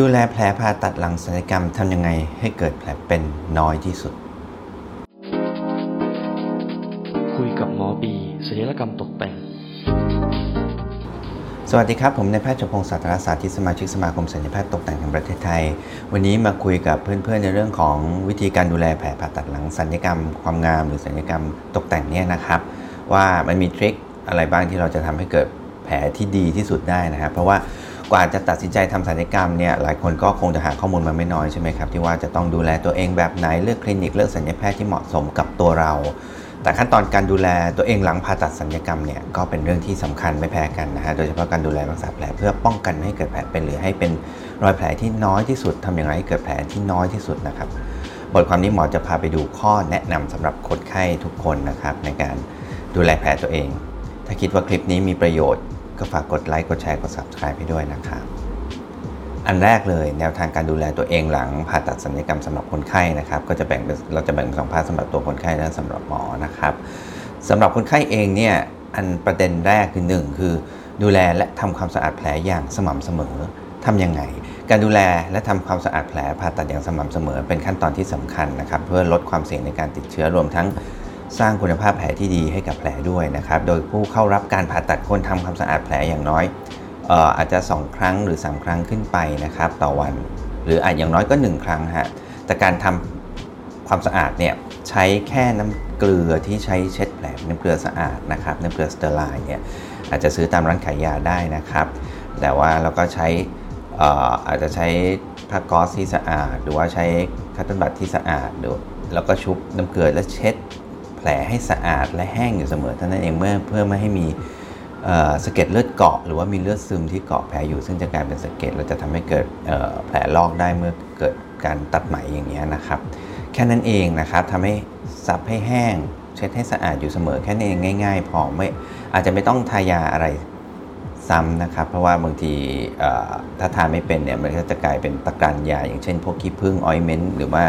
ดูแลแผลผ่าตัดหลังศัลยกรรมทำยังไงให้เกิดแผลเป็นน้อยที่สุด คุยกับหมอบีศัลยกรรมตกแต่ง สวัสดีครับ ผมนายแพทย์ชพงศ์สัตรศาสตร์ที่สมาชิกสมาคมศัลยแพทย์ตกแต่งแห่งประเทศไทย วันนี้มาคุยกับเพื่อนๆในเรื่องของวิธีการดูแลแผลผ่าตัดหลังศัลยกรรม ความงามหรือศัลยกรรมตกแต่งเนี่ยนะครับ ว่ามันมีทริคอะไรบ้างที่เราจะทำให้เกิดแผลที่ดีที่สุดได้นะครับเพราะว่า กว่าจะตัดสินใจทำศัลยกรรมเนี่ยหลายคนก็คงจะหาข้อมูลมาไม่น้อยใช่ไหมครับที่ว่าจะต้องดูแลตัวเองแบบไหนเลือกคลินิกเลือกศัลยแพทย์ที่เหมาะสมกับตัวเรา แต่ขั้นตอนการดูแลตัวเองหลังผ่าตัดศัลยกรรมเนี่ยก็เป็นเรื่องที่สำคัญไม่แพ้กันนะฮะโดยเฉพาะการดูแลรักษาแผลเพื่อป้องกันไม่ให้เกิดแผลเป็นหรือให้เป็นรอยแผลที่น้อยที่สุดทำอย่างไรให้เกิดแผลที่น้อยที่สุดนะครับบทความนี้หมอจะพาไปดูข้อแนะนำสำหรับคนไข้ทุกคนนะครับในการดูแลแผลตัวเอง ถ้าคิดว่าคลิปนี้มีประโยชน์ ก็ฝากกดไลค์กดแชร์กด subscribe ให้ด้วยนะครับอันแรกเลยแนวทางการดูแลตัวเองหลังผ่าตัดศัลยกรรมสำหรับคนไข้นะครับ ก็จะแบ่งเราจะแบ่งเป็นสองภาคสำหรับตัวคนไข้และสำหรับหมอนะครับสำหรับคนไข้เองเนี่ยอันประเด็นแรกคือหนึ่งคือ ดูแลและทำความสะอาดแผลอย่างสม่ำเสมอทำยังไง การดูแลและทำความสะอาดแผลผ่าตัดอย่างสม่ำเสมอ เป็นขั้นตอนที่สำคัญนะครับ เพื่อลดความเสี่ยงในการติดเชื้อรวมทั้ง สร้างคุณภาพแผลที่ดีให้กับแผลด้วยนะครับ โดยผู้เข้ารับการผ่าตัดควรทำความสะอาดแผลอย่างน้อยอาจจะ 2 ครั้งหรือ 3 ครั้งขึ้นไปนะครับ ต่อวัน หรืออาจอย่างน้อยก็ 1 ครั้งฮะแต่การทำความสะอาดเนี่ยใช้แค่น้ำเกลือที่ใช้เช็ดแผลน้ำเกลือสะอาดนะครับน้ำเกลือ sterile เนี่ยอาจจะซื้อตามร้านขายยาได้นะครับ แต่ว่าเราก็ใช้อาจจะใช้ผ้าก๊อซที่สะอาด หรือว่าใช้คัตเติลบัตที่สะอาดหรือแล้วก็ชุบน้ำเกลือแล้วเช็ด แผลให้สะอาดและแห้งอยู่เสมอเท่านั้นเองเมื่อเพื่อไม่ให้มีสะเก็ดเลือดเกาะหรือว่ามีเลือดซึมที่เกาะแผลอยู่ ซึ่งจะกลายเป็นสะเก็ดเราจะทำให้เกิดแผลลอกได้เมื่อเกิดการตัดไหมอย่างนี้นะครับ แค่นั้นเองนะครับทำให้ซับให้แห้ง เช็ดให้สะอาดอยู่เสมอแค่นี้เองง่าย ๆ พอไม่อาจจะไม่ต้องทายาอะไรซ้ำนะครับ เพราะว่าบางทีถ้าทาไม่เป็นเนี่ยมันก็จะกลายเป็นตะกรันยา อย่างเช่นพวกขี้ผึ้ง ointment หรือว่า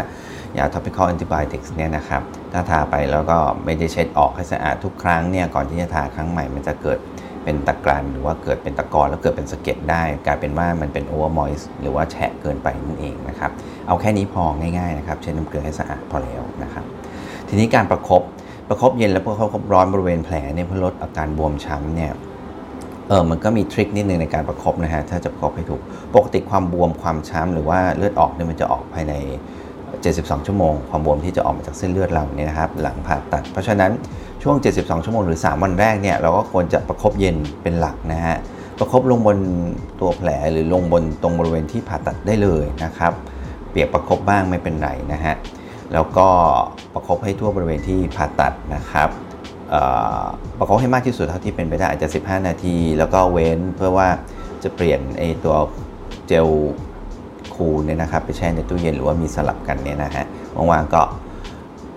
ยา topical antibiotics เนี่ยนะครับถ้าทาไปแล้วก็ไม่ได้เช็ดออกให้สะอาดทุกครั้งเนี่ยก่อนที่จะทาครั้งใหม่มันจะเกิดเป็นตะกรันหรือว่าเกิดเป็นตะกอนแล้วเกิดเป็นสะเก็ดได้ กลายเป็นว่ามันเป็น over moist หรือว่าแฉะเกินไปนั่นเองนะครับเอาแค่นี้พอง่ายๆนะครับเช็ดน้ำเกลือให้สะอาดพอแล้วนะครับทีนี้การประครบประครบเย็นแล้วประครบร้อนบริเวณแผลเนี่ยเพื่อลดอาการบวมช้ำเนี่ยเออมันก็มีทริคนิดนึงในการประครบนะฮะถ้าจะประครบให้ถูกปกติความบวมความช้ำหรือว่าเลือดออกเนี่ยมันจะออกภายใน 72 ชั่วโมง ความบวมที่จะออกมาจากเส้นเลือดเราเนี่ยนะครับหลังผ่าตัด เพราะฉะนั้นช่วง 72 ชั่วโมงหรือ 3 วันแรกเนี่ยเราก็ควรจะประครบเย็นเป็นหลักนะฮะประครบลงบนตัวแผลหรือลงบนตรงบริเวณที่ผ่าตัดได้เลยนะครับ เปียกประครบบ้างไม่เป็นไรนะฮะแล้วก็ประครบให้ทั่วบริเวณที่ผ่าตัดนะครับประครบให้มากที่สุดเท่าที่เป็นไปได้อาจจะ 15 นาที แล้วก็เว้นเพื่อว่าจะเปลี่ยนไอตัวเจล คูลเนี่ยนะครับไปแช่ในตู้เย็นหรือว่ามีสลับกันเนี่ยนะฮะว่างๆก็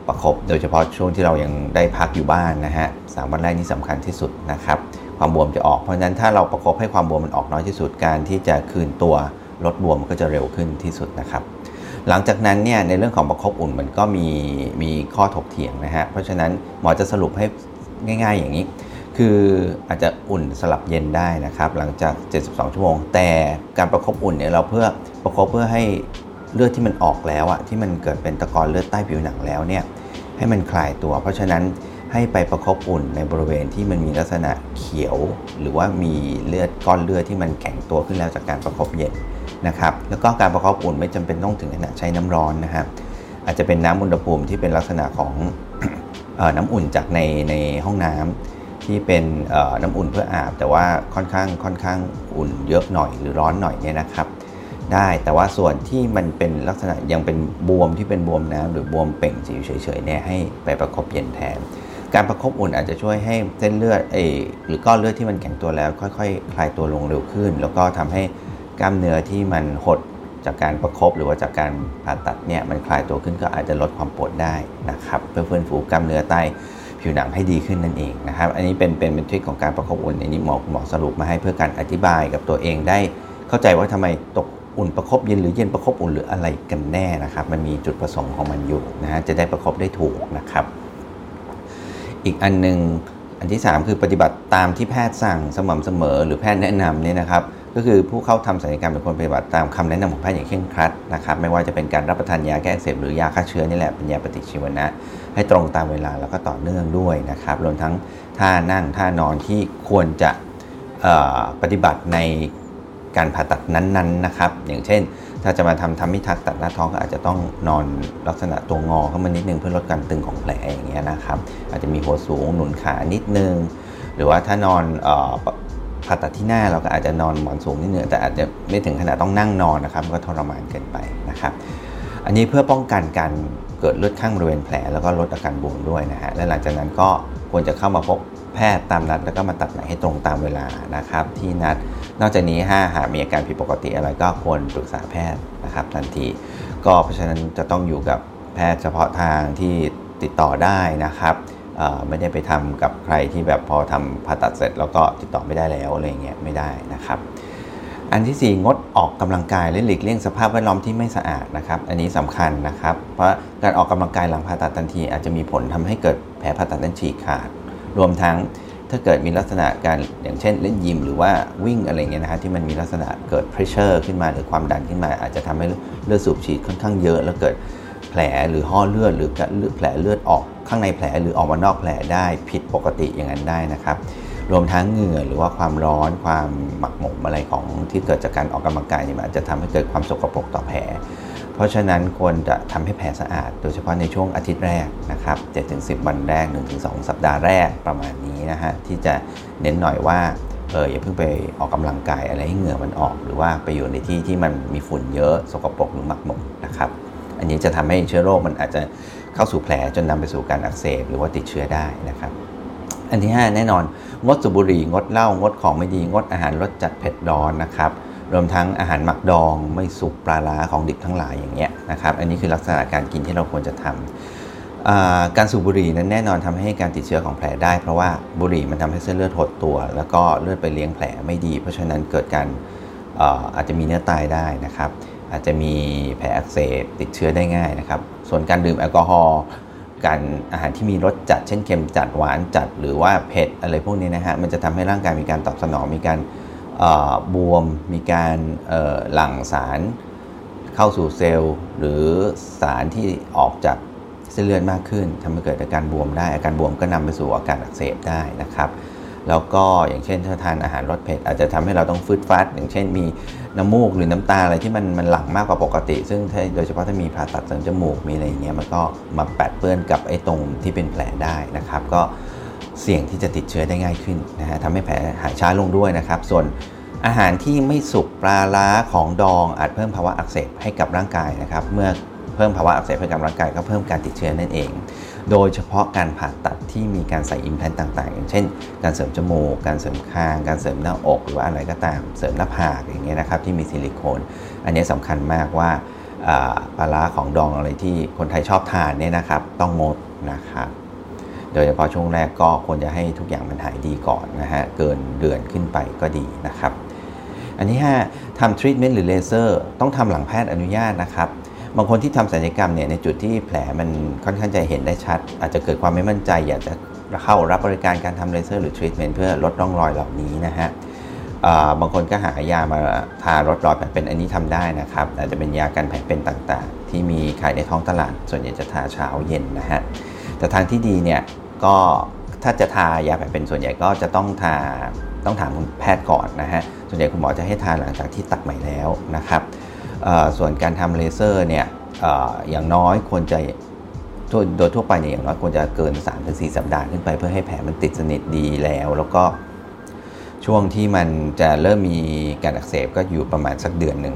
ประครบโดยเฉพาะช่วงที่เรายังได้พักอยู่บ้านนะฮะสามวันแรกนี่สำคัญที่สุดนะครับความบวมจะออกเพราะฉะนั้นถ้าเราประครบให้ความบวมมันออกน้อยที่สุดการที่จะคืนตัวลดบวมก็จะเร็วขึ้นที่สุดนะครับ หลังจากนั้นเนี่ยในเรื่องของประครบอุ่นมันก็มีมีข้อถกเถียงนะฮะเพราะฉะนั้นหมอจะสรุปให้ง่าย ๆ อย่างนี้ คืออาจจะอุ่นสลับเย็นได้นะครับหลังจาก 72 ชั่วโมง แต่การประครบอุ่นเนี่ยเราเพื่อประครบเพื่อให้เลือดที่มันออกแล้วอะที่มันเกิดเป็นตะกอนเลือดใต้ผิวหนังแล้วเนี่ยให้มันคลายตัว เพราะฉะนั้นให้ไปประครบอุ่นในบริเวณที่มันมีลักษณะเขียว หรือว่ามีเลือดก้อนเลือดที่มันแข็งตัวขึ้นแล้วจากการประครบเย็นนะครับแล้วก็การประครบอุ่นไม่จำเป็นต้องถึงขนาดใช้น้ำร้อนนะครับอาจจะเป็นน้ำอุณหภูมิที่เป็นลักษณะของน้ำอุ่นจากในในห้องน้ำ ที่เป็นน้ำอุ่นเพื่ออาบ แต่ว่าค่อนข้างค่อนข้างอุ่นเยอะหน่อยหรือร้อนหน่อยเนี่ยนะครับ ได้แต่ว่าส่วนที่มันเป็นลักษณะยังเป็นบวมที่เป็นบวมน้ำหรือบวมเป่งจิ๋วเฉยๆเนี่ยให้ไปประครบเย็นแทนการประครบอุ่นอาจจะช่วยให้เส้นเลือดเอหรือก้อนเลือดที่มันแข็งตัวแล้ว ค่อยๆคคลายตัวลงเร็วขึ้น แล้วก็ทำให้กล้ามเนื้อที่มันหดจากการประครบหรือว่าจากการผ่าตัดเนี่ยมันคลายตัวขึ้นก็อาจจะลดความปวดได้นะครับเพื่อฟื้นฟูกล้ามเนื้อใต้ ผิวหนังให้ดีขึ้นนั่นเองนะครับ อันนี้เป็นเป็นเป็นทริคของการประคบอุ่นอันนี้หมอหมอสรุปมาให้เพื่อการอธิบายกับตัวเองได้ เข้าใจว่าทำไมตกอุ่นประครบเย็นหรือเย็นประครบอุ่นหรืออะไรกันแน่นะครับ มันมีจุดประสงค์ของมันอยู่นะฮะจะได้ประครบได้ถูกนะครับ อีกอันหนึ่งอันที่ 3 คือปฏิบัติตามที่แพทย์สั่งสม่ำเสมอ หรือแพทย์แนะนำเนี่ยนะครับ ก็คือผู้เข้าทำศัลยกรรมเป็นคนปฏิบัติตามคำแนะนำของแพทย์อย่างเคร่งครัดนะครับไม่ว่าจะเป็นการรับประทานยาแก้อักเสบหรือยาฆ่าเชื้อนี่แหละเป็นยาปฏิชีวนะ ให้ตรงตามเวลาแล้วก็ต่อเนื่องด้วยนะครับรวมทั้งท่านั่งท่านอนที่ควรจะปฏิบัติในการผ่าตัดนั้นๆนะครับ อย่างเช่น ถ้าจะมาทำทำมิทักตัดหน้าท้องก็อาจจะต้องนอนลักษณะตัวงอเข้ามานิดนึงเพื่อลดการตึงของแผลอย่างเงี้ยนะครับ อาจจะมีหัวสูงหนุนขานิดนึง หรือว่าถ้านอน ผ่าตัดที่หน้าเราก็อาจจะนอนหมอนสูงนิดนึงแต่อาจจะไม่ถึงขนาดต้องนั่งนอนนะครับก็ทรมานเกินไปนะครับ อันนี้เพื่อป้องกันการเกิดเลือดข้างบริเวณแผล แล้วก็ลดอาการบวมด้วยนะฮะและหลังจากนั้นก็ควรจะเข้ามาพบแพทย์ตามนัด แล้วก็มาตัดไหมให้ตรงตามเวลานะครับ ที่นัดนอกจากนี้ถ้าหากมีอาการผิดปกติอะไรก็ควรปรึกษาแพทย์นะครับ ทันที ก็เพราะฉะนั้นจะต้องอยู่กับแพทย์เฉพาะทางที่ติดต่อได้นะครับ ไม่ได้ไปทำกับใครที่แบบพอทำผ่าตัดเสร็จ แล้วก็ติดต่อไม่ได้แล้วอะไรเงี้ยไม่ได้นะครับ อันที่ 4 งดออกกำลังกายและหลีกเลี่ยงสภาพแวดล้อมที่ไม่สะอาดนะครับ อันนี้สำคัญนะครับ เพราะการออกกำลังกายหลังผ่าตัดทันที อาจจะมีผลทำให้เกิดแผลผ่าตัดนั้นฉีกขาด รวมทั้งถ้าเกิดมีลักษณะการอย่างเช่นเล่นยิมหรือว่าวิ่งอะไรเงี้ยนะฮะที่มันมีลักษณะเกิด pressure ขึ้นมาหรือความดันขึ้นมา อาจจะทำให้เลือดสูบฉีดค่อนข้างเยอะ แล้วเกิด แผลหรือห่อเลือดหรือแผลเลือดออกข้างในแผลหรือออกมานอกแผลได้ผิดปกติอย่างนั้นได้นะครับ รวมทั้งเหงื่อหรือว่าความร้อนความหมักหมมอะไรของที่เกิดจากการออกกำลังกายเนี่ยมันอาจจะทำให้เกิดความสกปรกต่อแผล เพราะฉะนั้นควรจะทำให้แผลสะอาด โดยเฉพาะในช่วงอาทิตย์แรกนะครับ7-10 วันแรก 1-2 สัปดาห์แรกประมาณนี้นะฮะที่จะเน้นหน่อยว่าเอออย่าเพิ่งไปออกกำลังกายอะไรให้เหงื่อมันออก หรือว่าไปอยู่ในที่ที่มันมีฝุ่นเยอะสกปรกหรือหมักหมมนะครับ อันนี้จะทำให้เชื้อโรคมันอาจจะเข้าสู่แผลจนนำไปสู่การอักเสบหรือว่าติดเชื้อได้นะครับ อันที่ 5 แน่นอน งดสูบบุหรี่งดเหล้างดของไม่ดีงดอาหารรสจัดเผ็ดร้อนนะครับรวมทั้งอาหารหมักดองไม่สุกปลาล้าของดิบทั้งหลายอย่างเงี้ยนะครับ อันนี้คือลักษณะการกินที่เราควรจะทำการสูบบุหรี่นั้นแน่นอนทำให้การติดเชื้อของแผลได้ เพราะว่าบุหรี่มันทำให้เส้นเลือดหดตัว แล้วก็เลือดไปเลี้ยงแผลไม่ดี เพราะฉะนั้นเกิดการอาจจะมีเนื้อตายได้นะครับ อาจจะมีแผลอักเสบติดเชื้อได้ง่ายนะครับ ส่วนการดื่มแอลกอฮอล์การอาหารที่มีรสจัด เช่นเค็มจัดหวานจัดหรือว่าเผ็ดอะไรพวกนี้นะฮะมันจะทำให้ร่างกายมีการตอบสนอง มีการบวม มีการหลั่งสารเข้าสู่เซลล์ หรือสารที่ออกจากเส้นเลือดมากขึ้นทำให้เกิดอาการบวมได้ อาการบวมก็นำไปสู่อาการอักเสบได้นะครับ แล้วก็อย่างเช่นถ้าทานอาหารรสเผ็ดอาจจะทำให้เราต้องฟืดฟัดอย่างเช่นมี น้ำมูกหรือน้ำตาอะไรที่มันมันหลั่งมากกว่าปกติ ซึ่งโดยเฉพาะถ้ามีผ่าตัดเสริมจมูกมีอะไรอย่างเงี้ยมันก็มาแปดเปื้อนกับไอ้ตรงที่เป็นแผลได้นะครับ ก็เสี่ยงที่จะติดเชื้อได้ง่ายขึ้นนะฮะทำให้แผลหายช้าลงด้วยนะครับ ส่วนอาหารที่ไม่สุกปลาล้าของดองอาจเพิ่มภาวะอักเสบให้กับร่างกายนะครับ เมื่อเพิ่มภาวะอักเสบให้กับร่างกายก็เพิ่มการติดเชื้อนั่นเอง โดยเฉพาะการผ่าตัดที่มีการใส่อิมแพลนต่างๆ อย่างเช่น การเสริมจมูก การเสริมคาง การเสริมหน้าอก หรือว่าอะไรก็ตาม เสริมหน้าผากอย่างเงี้ยนะครับที่มีซิลิโคน อันนี้สำคัญมากว่าปลาร้าของดองอะไรที่คนไทยชอบทานเนี่ยนะครับ ต้องงดนะครับ โดยเฉพาะช่วงแรกก็ควรจะให้ทุกอย่างมันหายดีก่อนนะฮะ เกินเดือนขึ้นไปก็ดีนะครับ อันที่5ทำทรีทเมนต์หรือเลเซอร์ต้องทำหลังแพทย์อนุญาตนะครับ บางคนที่ทำศัลยกรรมเนี่ยในจุดที่แผลมันค่อนข้างจะเห็นได้ชัด อาจจะเกิดความไม่มั่นใจ อยากจะเข้ารับบริการการทำเลเซอร์หรือทรีทเมนต์เพื่อลดร่องรอยเหล่านี้นะฮะบางคนก็หายามาทาลดรอยแผลเป็นอันนี้ทำได้นะครับอาจจะเป็นยากันแผลเป็นต่างๆ ที่มีขายในท้องตลาด ส่วนใหญ่จะทาเช้าเย็นนะฮะแต่ทางที่ดีเนี่ยก็ถ้าจะทายาแผลเป็นส่วนใหญ่ก็จะต้องทาต้องถามคุณแพทย์ก่อนนะฮะส่วนใหญ่คุณหมอจะให้ทานหลังจากที่ตัดใหม่แล้วนะครับ ส่วนการทำเลเซอร์เนี่ยอย่างน้อยควรจะโดยทั่วไปเนี่ยอย่างน้อยควรจะเกิน 3-4 สัปดาห์ขึ้นไปเพื่อให้แผลมันติดสนิทดีแล้ว แล้วก็ช่วงที่มันจะเริ่มมีการอักเสบก็อยู่ประมาณสักเดือนหนึ่ง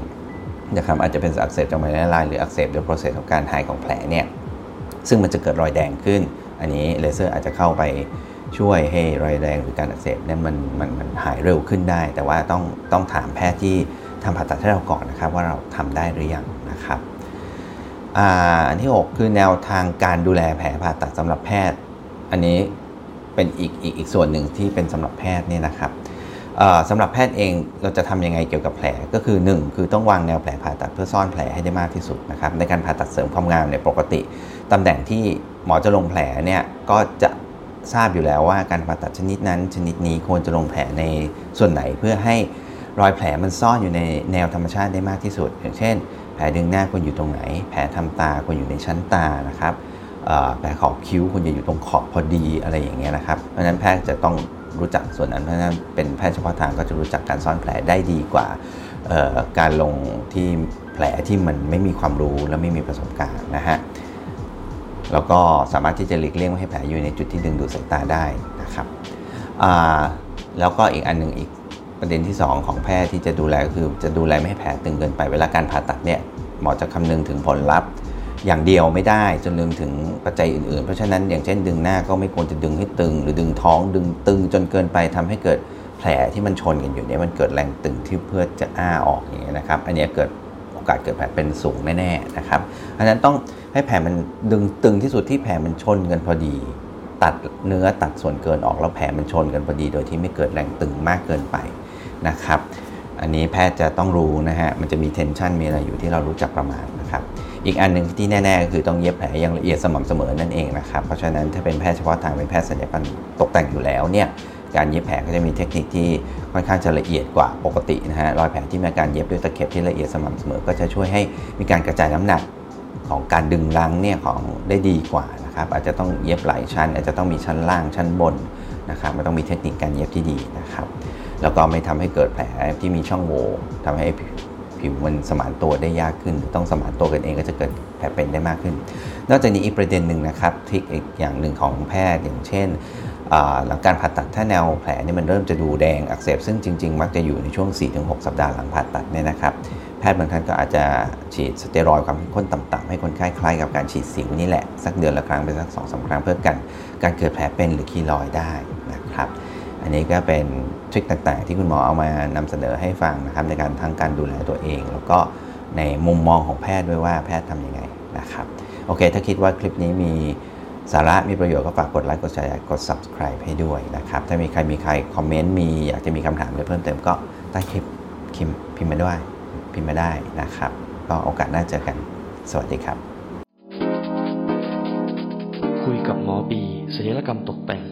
นะครับอาจจะเป็นอักเสบจากไมละลายหรืออักเสบด้วยโปรเซสของการหายของแผลเนี่ยซึ่งมันจะเกิดรอยแดงขึ้น อันนี้เลเซอร์อาจจะเข้าไปช่วยให้รอยแดงหรือการอักเสบเนี่ยมันมันมันหายเร็วขึ้นได้ แต่ว่าต้องต้องถามแพทย์ที่ ทำผ่าตัดให้เราก่อนนะครับ ว่าเราทำได้หรือยังนะครับอันที่ 6 คือแนวทางการดูแลแผลผ่าตัดสำหรับแพทย์ อันนี้เป็นอีกอีกอีกส่วนหนึ่งที่เป็นสำหรับแพทย์เนี่ยนะครับสำหรับแพทย์เองเราจะทำยังไงเกี่ยวกับแผลก็คือ 1 คือต้องวางแนวแผลผ่าตัดเพื่อซ่อนแผลให้ได้มากที่สุดนะครับในการผ่าตัดเสริมความงามในปกติตำแหน่งที่หมอจะลงแผลเนี่ยก็จะทราบอยู่แล้วว่าการผ่าตัดชนิดนั้นชนิดนี้ควรจะลงแผลในส่วนไหนเพื่อให้ รอยแผลมันซ่อนอยู่ในแนวธรรมชาติได้มากที่สุด อย่างเช่น แผลดึงหน้าควรอยู่ตรงไหน แผลทำตาควรอยู่ในชั้นตานะครับแผลขอบคิ้วควรจะอยู่ตรงขอบพอดีอะไรอย่างเงี้ยนะครับเพราะฉะนั้นแพทย์จะต้องรู้จักส่วนนั้นเพราะฉะนั้นเป็นแพทย์เฉพาะทางก็จะรู้จักการซ่อนแผลได้ดีกว่าการลงที่แผลที่มันไม่มีความรู้และไม่มีประสบการณ์นะฮะแล้วก็สามารถที่จะหลีกเลี่ยงไม่ให้แผลอยู่ในจุดที่ดึงดูดสายตาได้นะครับแล้วก็อีกอันหนึ่งอีก ประเด็นที่ 2 ของแพทย์ที่จะดูแลก็คือจะดูแลไม่ให้แผลตึงเกินไปเวลาการผ่าตัดเนี่ยหมอจะคำนึงถึงผลลัพธ์อย่างเดียวไม่ได้จนลืมถึงปัจจัยอื่นๆ เพราะฉะนั้นอย่างเช่นดึงหน้าก็ไม่ควรจะดึงให้ตึง หรือดึงท้องดึงตึงจนเกินไปทำให้เกิดแผลที่มันชนกันอยู่เนี่ยมันเกิดแรงตึงที่เพื่อจะอ้าออกอย่างเงี้ยนะครับ อันนี้เกิดโอกาสเกิดแผลเป็นสูงแน่ๆนะครับเพราะฉะนั้นต้องให้แผลมันดึงตึงที่สุดที่แผลมันชนกันพอดี ตัดเนื้อตัดส่วนเกินออกแล้วแผลมันชนกันพอดี โดยที่ไม่เกิดแรงตึงมากเกินไป นะครับ อันนี้แพทย์จะต้องรู้นะฮะ มันจะมีเทนชันมีอะไรอยู่ที่เรารู้จักประมาณนะครับ อีกอันหนึ่งที่แน่ๆก็คือต้องเย็บแผลอย่างละเอียดสม่ำเสมอนั่นเองนะครับ เพราะฉะนั้นถ้าเป็นแพทย์เฉพาะทางเป็นแพทย์ศัลยกรรมตกแต่งอยู่แล้วเนี่ยการเย็บแผลก็จะมีเทคนิคที่ค่อนข้างจะละเอียดกว่าปกตินะฮะรอยแผลที่มีการเย็บด้วยตะเข็บที่ละเอียดสม่ำเสมอ ก็จะช่วยให้มีการกระจายน้ำหนักของการดึงรั้งเนี่ยของได้ดีกว่านะครับอาจจะต้องเย็บหลายชั้น อาจจะต้องมีชั้นล่างชั้นบนนะครับไม่ต้องมีเทคนิคการเย็บที่ดีนะครับ แล้วก็ไม่ทำให้เกิดแผลที่มีช่องโหว่ทำให้ผิวมันสมานตัวได้ยากขึ้น ต้องสมานตัวกันเองก็จะเกิดแผลเป็นได้มากขึ้น นอกจากนี้อีกประเด็นหนึ่งนะครับทริคอีกอย่างหนึ่งของแพทย์อย่างเช่นหลังการผ่าตัดถ้าแนวแผลนี่มันเริ่มจะดูแดงอักเสบซึ่งจริง ๆ มักจะอยู่ในช่วง 4-6 สัปดาห์หลังผ่าตัดเนี่ยนะครับแพทย์บางท่านก็อาจจะฉีดสเตียรอยด์ความเข้มข้นต่ำๆให้คนไข้คล้ายกับการฉีดสิวนี่แหละ สักเดือนละครั้งเป็นสักสองสาครั้งเพื่อกันการเกิดแผลเป็นหรือคีรอยได้นะครับ อันนี้ก็เป็นทริคต่างๆ ที่คุณหมอเอามานำเสนอให้ฟังนะครับในการทั้งการดูแลตัวเอง แล้วก็ในมุมมองของแพทย์ด้วยว่าแพทย์ทำยังไงนะครับโอเค ถ้าคิดว่าคลิปนี้มีสาระมีประโยชน์ก็ฝากกดไลค์กดแชร์กด subscribe ให้ด้วยนะครับ ถ้ามีใครมีใครคอมเมนต์มีอยากจะมีคำถามอะไรเพิ่มเติมก็ใต้คลิปพิมพ์พิมพ์มาด้วยพิมพ์มาได้นะครับ ก็โอกาสหน้าเจอกัน สวัสดีครับ คุยกับหมอบีศัลยกรรมตกแต่ง